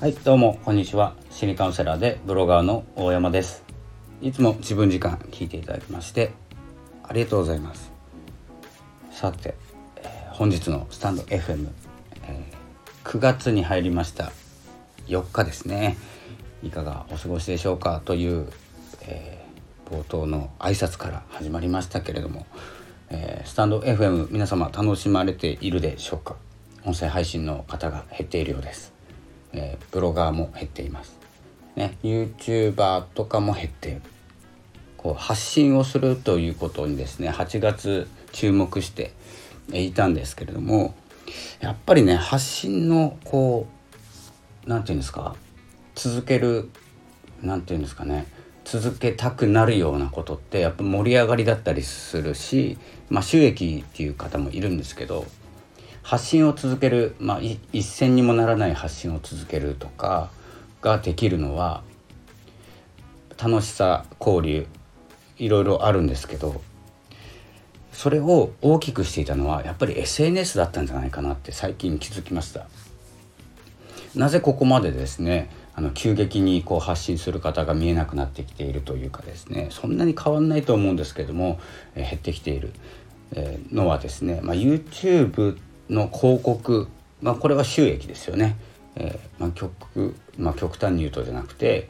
はいどうもこんにちは。心理カウンセラーでブロガーの大山です。いつも自分時間聞いていただきましてありがとうございます。さて、えー、本日のスタンド FM、えー、9月に入りました。4日ですね。いかがお過ごしでしょうか？という、えー、冒頭の挨拶から始まりましたけれども、えスタンド FM 皆様楽しまれているでしょうか？音声配信の方が減っているようです。えー、ブロガーも減っています。ね、YouTuber とかも減っている。こう発信をするということにですね8月注目していたんですけれどもやっぱりね発信のこう何て言うんですか続ける何て言うんですかね続けたくなるようなことってやっぱ盛り上がりだったりするし、まあ、収益っていう方もいるんですけど発信を続ける、まあ、一銭にもならない発信を続けるとかができるのは楽しさ交流いろいろあるんですけどそれを大きくしていたのはやっぱり SNS だったんじゃないかなって最近気づきました。なぜここまでですねあの急激にこう発信する方が見えなくなってきているというかですねそんなに変わんないと思うんですけども、え減ってきている、えのはですね、まあ、YouTube の広告、まあ、これは収益ですよね。えーまあ、極まあ、極端に言うとじゃなくて、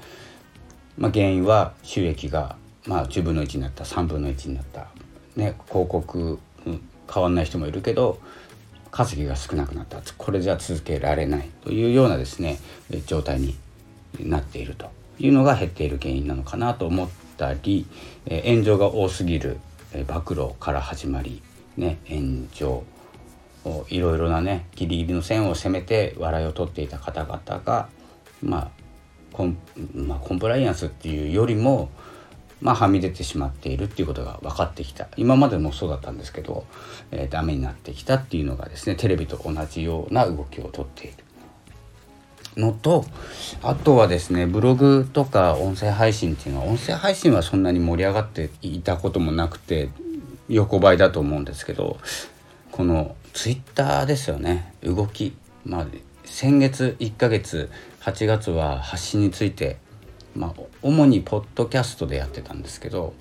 まあ、原因は収益が、まあ、10分の1になった3分の1になった、ね、広告、うん、変わんない人もいるけど稼ぎが少なくなった。これじゃ続けられない。というようなですね状態になっているというのが減っている原因なのかなと思ったり、えー、炎上が多すぎる、えー、暴露から始まり、ね、炎上いろいろなねギリギリの線を攻めて笑いを取っていた方々が、まあ、コンまあコンプライアンスっていうよりも、まあ、はみ出てしまっているっていうことが分かってきた今までもそうだったんですけど、えー、ダメになってきたっていうのがですねテレビと同じような動きをとっている。のとあとはですねブログとか音声配信っていうのは音声配信はそんなに盛り上がっていたこともなくて横ばいだと思うんですけどこのツイッターですよね。動き。まあ先月1ヶ月8月は発信についてまあ主にポッドキャストでやってたんですけど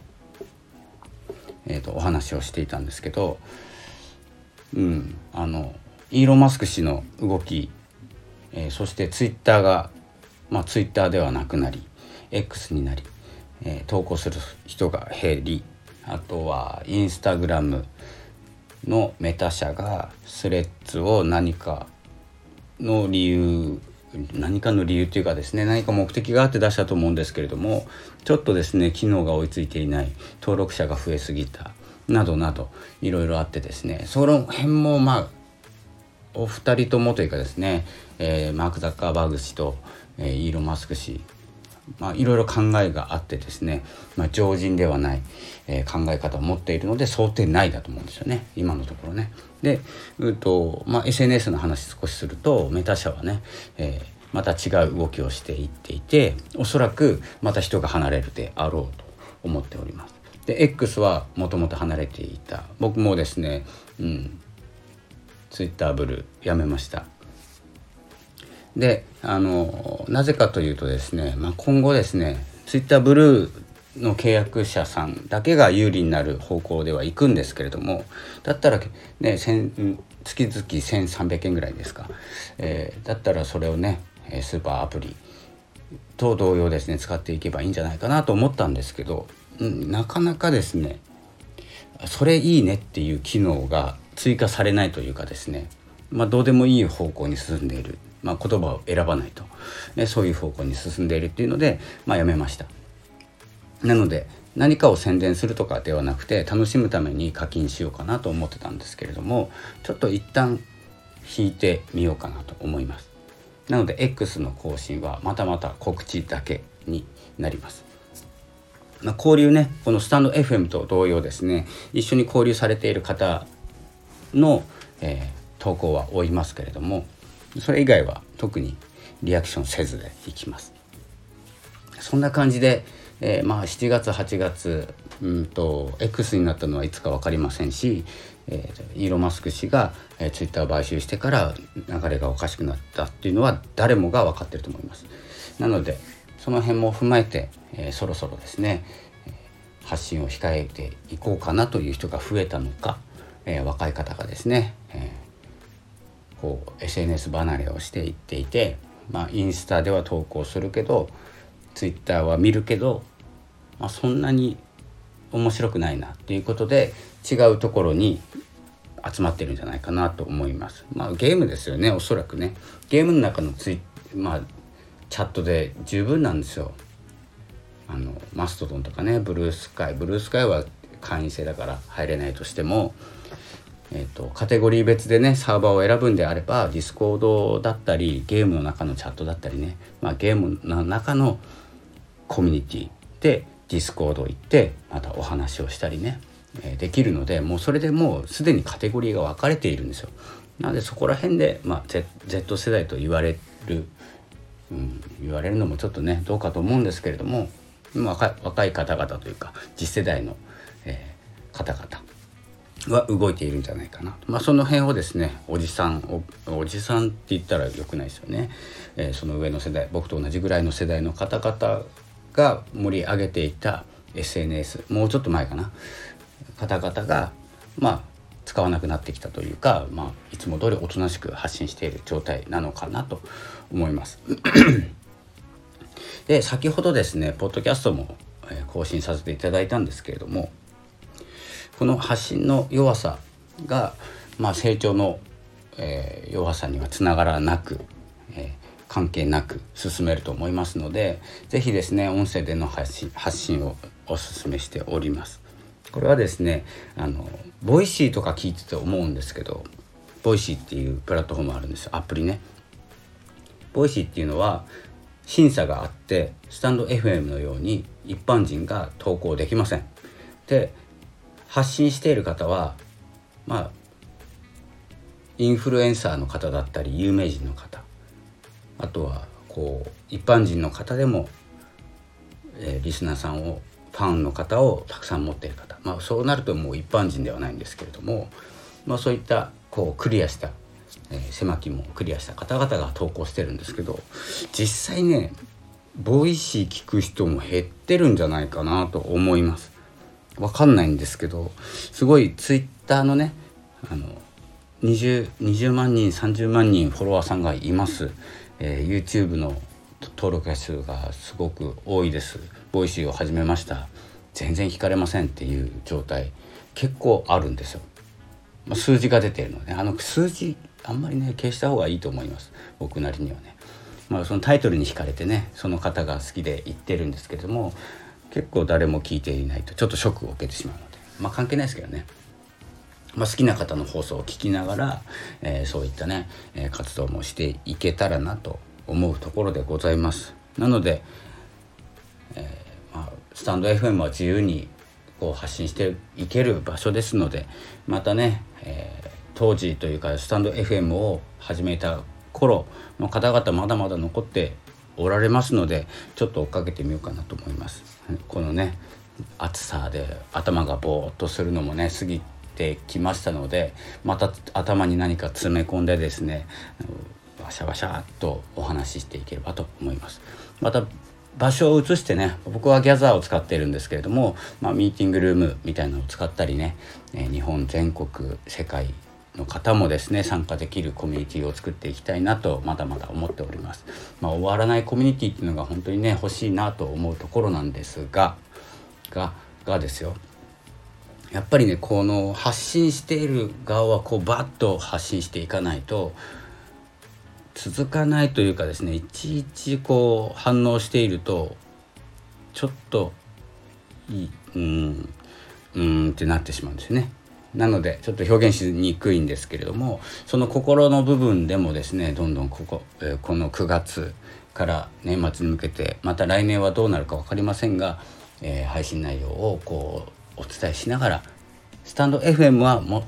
えーと、お話をしていたんですけどうんあのイーロン・マスク氏の動き、えー、そしてツイッターがまあツイッターではなくなり X になり、えー、投稿する人が減りあとはインスタグラムのメタ社がスレッズを何かの理由何かの理由というかですね何か目的があって出したと思うんですけれどもちょっとですね機能が追いついていない登録者が増えすぎたなどなどいろいろあってですねその辺もまあお二人ともというかですね、えー、マーク・ザッカーバーグ氏と、えー、イーロン・マスク氏まあ、いろいろ考えがあってですね、まあ、常人ではない、えー、考え方を持っているので想定内だと思うんですよね今のところね。で、うとまあ、SNS の話少しするとメタ社はね、えー、また違う動きをしていっていておそらくまた人が離れるであろうと思っております。で X はもともと離れていた僕もですね、うん、Twitter ブルーやめました。であのなぜかというとですね、まあ、今後ですねツイッターブルーの契約者さんだけが有利になる方向ではいくんですけれどもだったらね月々1300円ぐらいですか、えー、だったらそれをねスーパーアプリと同様ですね使っていけばいいんじゃないかなと思ったんですけど、うん、なかなかですねそれいいねっていう機能が追加されないというかですねまあどうでもいい方向に進んでいる。まあ、言葉を選ばないと、ね、そういう方向に進んでいるっていうので、まあ、やめました。なので何かを宣伝するとかではなくて楽しむために課金しようかなと思ってたんですけれどもちょっと一旦引いてみようかなと思います。なので X の更新はまたまた告知だけになります。まあ、交流ねこのスタンド FM と同様ですね一緒に交流されている方の、えー、投稿は追いますけれどもそれ以外は特にリアクションせずでいきますそんな感じでえー、まあ7月8月うんと X になったのはいつか分かりませんし、えー、イーロン・マスク氏が、えー、ツイッターを買収してから流れがおかしくなったっていうのは誰もが分かってると思います。なのでその辺も踏まえて、えー、そろそろですね発信を控えていこうかなという人が増えたのか、えー、若い方がですね、えー、こう SNS 離れをしていっていて、まあ、インスタでは投稿するけどツイッターは見るけど、まあ、そんなに面白くないなっていうことで違うところに集まってるんじゃないかなと思います。まあゲームですよねおそらくね。ゲームの中のツイまあチャットで十分なんですよ。あのマストドンとかねブルースカイブルースカイは会員制だから入れないとしても、えーと、カテゴリー別でねサーバーを選ぶんであればディスコードだったりゲームの中のチャットだったりね、まあ、ゲームの中のコミュニティでディスコード行ってまたお話をしたりね、えー、できるのでもうそれでもうすでにカテゴリーが分かれているんですよ。なのでそこら辺で、まあ、Z, Z 世代と言われる、うん、言われるのもちょっとねどうかと思うんですけれども若い若い方々というか次世代の、えー、方々は動いているんじゃないかな。まあ、その辺をですねおじさんおじさんって言ったらよくないですよね、えー、その上の世代僕と同じぐらいの世代の方々が盛り上げていた SNS もうちょっと前かな。方々がまあ使わなくなってきたというか、まあ、いつも通りおとなしく発信している状態なのかなと思います。で先ほどですねポッドキャストも更新させていただいたんですけれどもこの発信の弱さが、まあ、成長の、えー、弱さにはつながらなく、えー、関係なく進めると思いますので是非ですね音声での発信発信をお勧めしております。これはですねあのボイシーとか聞いてて思うんですけどボイシーっていうプラットフォームあるんですアプリね。ボイシーっていうのは審査があってスタンド FM のように一般人が投稿できません。で発信している方はまあインフルエンサーの方だったり有名人の方あとはこう一般人の方でも、えー、リスナーさんをファンの方をたくさん持っている方、まあ、そうなるともう一般人ではないんですけれども、まあ、そういったこうクリアしたえー、狭きもクリアした方々が投稿してるんですけど実際ねボイシー聞く人も減ってるんじゃないかなと思います。わかんないんですけどすごいツイッターのねあの 20, 20万人30万人フォロワーさんがいます、えー、YouTube の登録者数がすごく多いです。ボイシーを始めました。全然聞かれませんっていう状態。結構あるんですよ、ま、数字が出てるのであの数字あんまりね消した方がいいと思います。僕なりにはね。まあ、そのタイトルに惹かれてねその方が好きで言ってるんですけども結構誰も聞いていないとちょっとショックを受けてしまうので。まあ関係ないですけどね、まあ、好きな方の放送を聞きながら、えー、そういったね、えー、活動もしていけたらなと思うところでございます。なので、えー、まあ、スタンド FM は自由にこう発信していける場所ですのでまたね、え当時というかスタンド FM を始めた頃の方々まだまだ残っておられますのでちょっと追っかけてみようかなと思います。このね暑さで頭がぼーっとするのもね過ぎてきましたのでまた頭に何か詰め込んでですねバシャバシャっとお話ししていければと思います。また場所を移してね僕はギャザーを使っているんですけれども、まあ、ミーティングルームみたいなのを使ったりね、え日本全国世界の方もですね参加できるコミュニティを作っていきたいなとまだまだ思っております。まあ、終わらないコミュニティっていうのが本当にね欲しいなと思うところなんですがががですよやっぱりねこの発信している側はこうバッと発信していかないと続かないというかですねいちいちこう反応しているとちょっといいうんうんってなってしまうんですね。なのでちょっと表現しにくいんですけれどもその心の部分でもですねどんどんここ、え、この9月から年末に向けてまた来年はどうなるか分かりませんが、えー、配信内容をこうお伝えしながらスタンド FM はも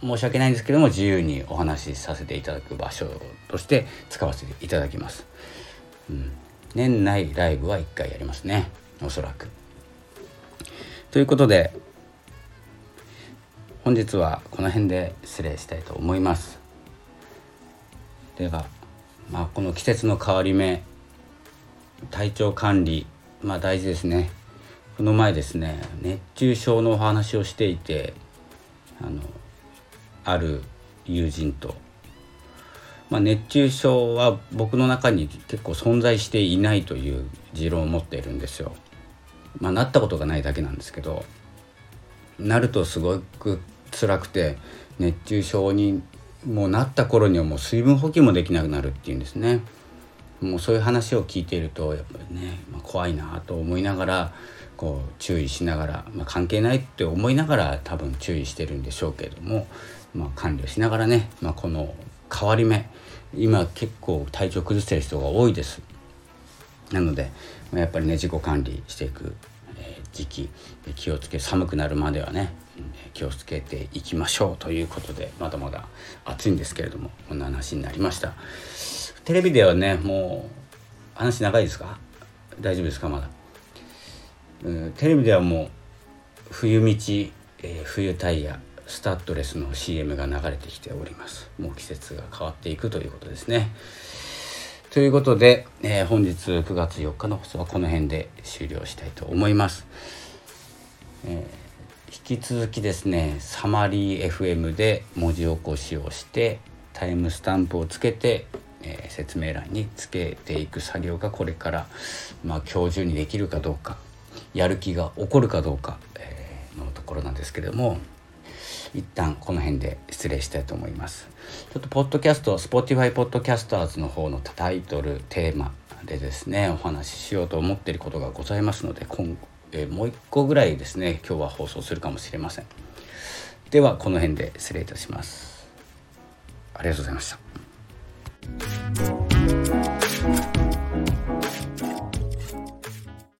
申し訳ないんですけども自由にお話しさせていただく場所として使わせていただきます。うん、年内ライブは1回やりますね。おそらく。ということで本日はこの辺で失礼したいと思います。では、まあ、この季節の変わり目体調管理まあ大事ですね。この前ですね熱中症のお話をしていてあのある友人と、まあ、熱中症は僕の中に結構存在していないという持論を持っているんですよ。まあ、なったことがないだけなんですけどなるとすごく辛くて熱中症にもうなった頃にはもう水分補給もできなくなるっていうんですね。もうそういう話を聞いているとやっぱりね、まあ、怖いなと思いながらこう注意しながら、まあ、関係ないって思いながら多分注意してるんでしょうけども、まあ、管理をしながらね、まあ、この変わり目今結構体調崩してる人が多いです。なので、ま、やっぱりね自己管理していく、時期気をつけ寒くなるまではね気をつけていきましょうということでまだまだ暑いんですけれどもこんな話になりました。テレビではねもう話長いですか？大丈夫ですか？まだ。うテレビではもう冬道、えー、冬タイヤスタッドレスの CM が流れてきております。もう季節が変わっていくということですね。ということで、えー、本日9月4日の放送はこの辺で終了したいと思います、えー、引き続きですねサマリー FM で文字起こしをしてタイムスタンプをつけてえー、説明欄につけていく作業がこれから、まあ、今日中にできるかどうかやる気が起こるかどうか、えー、のところなんですけども一旦この辺で失礼したいと思います。ちょっとポッドキャスト Spotify ポッドキャスターズの方のタイトルテーマでですねお話ししようと思っていることがございますので今、えー、もう1個ぐらいですね今日は放送するかもしれません。ではこの辺で失礼いたします。ありがとうございました。